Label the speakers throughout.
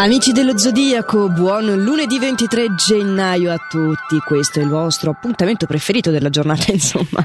Speaker 1: Amici dello Zodiaco, buon lunedì 23 gennaio a tutti. Questo è il vostro appuntamento preferito della giornata, insomma.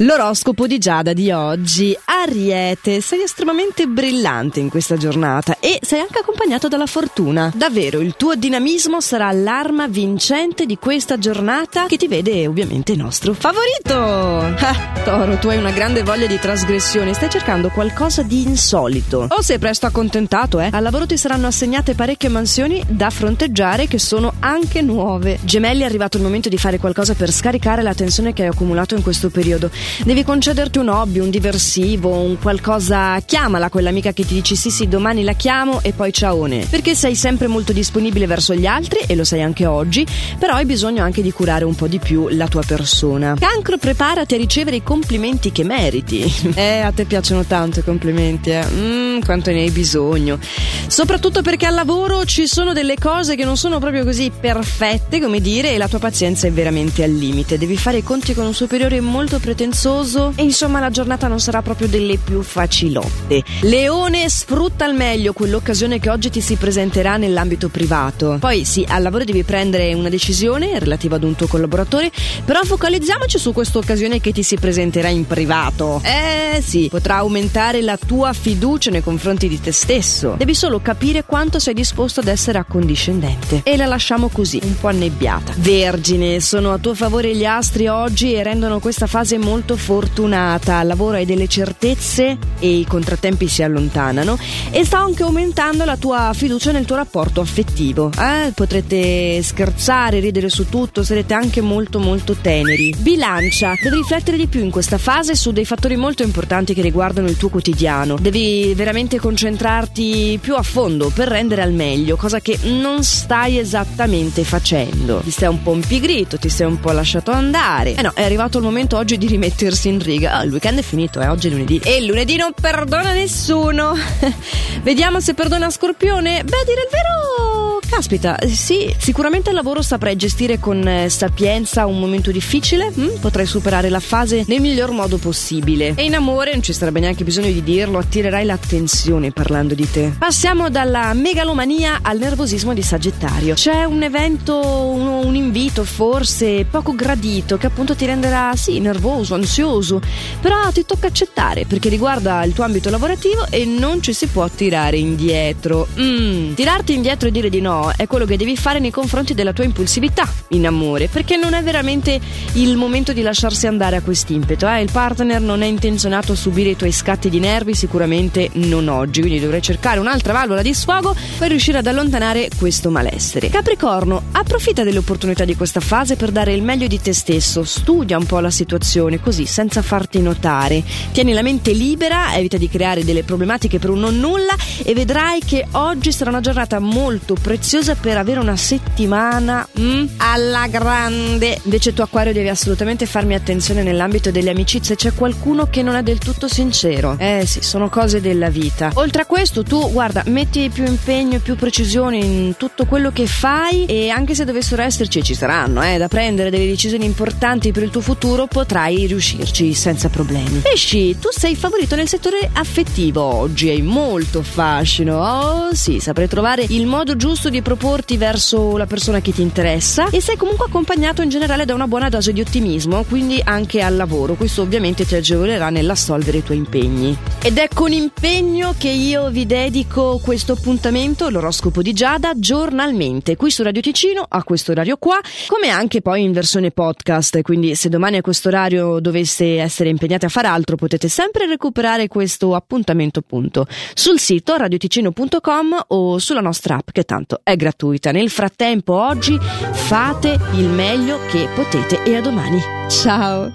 Speaker 1: L'oroscopo di Giada di oggi. Ariete, sei estremamente brillante in questa giornata e sei anche accompagnato dalla fortuna. Davvero, il tuo dinamismo sarà l'arma vincente di questa giornata che ti vede ovviamente nostro favorito. Ah, Toro, tu hai una grande voglia di trasgressione, stai cercando qualcosa di insolito. O sei presto accontentato, eh? Al lavoro ti saranno assegnate parecchie parecchie mansioni da fronteggiare che sono anche nuove. Gemelli è arrivato il momento di fare qualcosa per scaricare la tensione che hai accumulato in questo periodo. Devi concederti un hobby, un diversivo, un qualcosa. Chiamala quell'amica che ti dici sì sì domani la chiamo e poi ciaone. Perché sei sempre molto disponibile verso gli altri e lo sei anche oggi, però hai bisogno anche di curare un po' di più la tua persona. Cancro, preparati a ricevere i complimenti che meriti. eh, a te piacciono tanto i complimenti, eh. Mmm, quanto ne hai bisogno. Soprattutto perché al lavoro lavoro ci sono delle cose che non sono proprio così perfette, come dire, e la tua pazienza è veramente al limite. Devi fare i conti con un superiore molto pretenzoso e insomma la giornata non sarà proprio delle più facilotte. Leone, sfrutta al meglio quell'occasione che oggi ti si presenterà nell'ambito privato. Poi sì, al lavoro devi prendere una decisione relativa ad un tuo collaboratore, però focalizziamoci su questa occasione che ti si presenterà in privato. Eh sì, potrà aumentare la tua fiducia nei confronti di te stesso. Devi solo capire quanto sei disposto disposto ad essere accondiscendente. E la lasciamo così, un po' annebbiata. Vergine, sono a tuo favore gli astri oggi e rendono questa fase molto fortunata. Al lavoro hai delle certezze e i contrattempi si allontanano e sta anche aumentando la tua fiducia nel tuo rapporto affettivo. Eh? Potrete scherzare, ridere su tutto, sarete anche molto molto teneri. Bilancia, devi riflettere di più in questa fase su dei fattori molto importanti che riguardano il tuo quotidiano. Devi veramente concentrarti più a fondo per rendere al meglio cosa che non stai esattamente facendo. Ti sei un po' impigrito, ti sei un po' lasciato andare. Eh no, è arrivato il momento oggi di rimettersi in riga. Oh, il weekend è finito, eh, oggi è lunedì. E lunedì non perdona nessuno. Vediamo se perdona Scorpione. Beh, a dire il vero Caspita, sì, sicuramente al lavoro saprai gestire con eh, sapienza un momento difficile, hm? potrai superare la fase nel miglior modo possibile. E in amore, non ci sarebbe neanche bisogno di dirlo, attirerai l'attenzione parlando di te. Passiamo dalla megalomania al nervosismo di Sagittario. C'è un evento, un, un invito forse poco gradito che appunto ti renderà, sì, nervoso, ansioso, però ti tocca accettare perché riguarda il tuo ambito lavorativo e non ci si può tirare indietro. Mm. Tirarti indietro e dire di no è quello che devi fare nei confronti della tua impulsività in amore, perché non è veramente il momento di lasciarsi andare a quest'impeto. Eh? Il partner non è intenzionato a subire i tuoi scatti di nervi, sicuramente non oggi, quindi dovrai cercare un'altra valvola di sfogo per riuscire ad allontanare questo malessere. Capricorno, approfitta dell'opportunità di questa fase per dare il meglio di te stesso, studia un po' la situazione, così senza farti notare. Tieni la mente libera, evita di creare delle problematiche per un non nulla e vedrai che oggi sarà una giornata molto preziosa preziosa per avere una settimana mm, alla grande. Invece tu Acquario devi assolutamente farmi attenzione nell'ambito delle amicizie, c'è qualcuno che non è del tutto sincero. Eh sì, sono cose della vita. Oltre a questo tu guarda, metti più impegno e più precisione in tutto quello che fai e anche se dovessero esserci, ci saranno, eh, da prendere delle decisioni importanti per il tuo futuro, potrai riuscirci senza problemi. Pesci, tu sei favorito nel settore affettivo oggi, hai molto fascino. Oh sì, saprai trovare il modo giusto di di proporti verso la persona che ti interessa e sei comunque accompagnato in generale da una buona dose di ottimismo, quindi anche al lavoro. Questo ovviamente ti agevolerà nell'assolvere i tuoi impegni. Ed è con impegno che io vi dedico questo appuntamento, l'oroscopo di Giada, giornalmente, qui su Radio Ticino, a questo orario qua, come anche poi in versione podcast, quindi se domani a questo orario doveste essere impegnati a fare altro, potete sempre recuperare questo appuntamento appunto sul sito radioticino.com o sulla nostra app che tanto è gratuita. Nel frattempo oggi fate il meglio che potete e a domani. Ciao!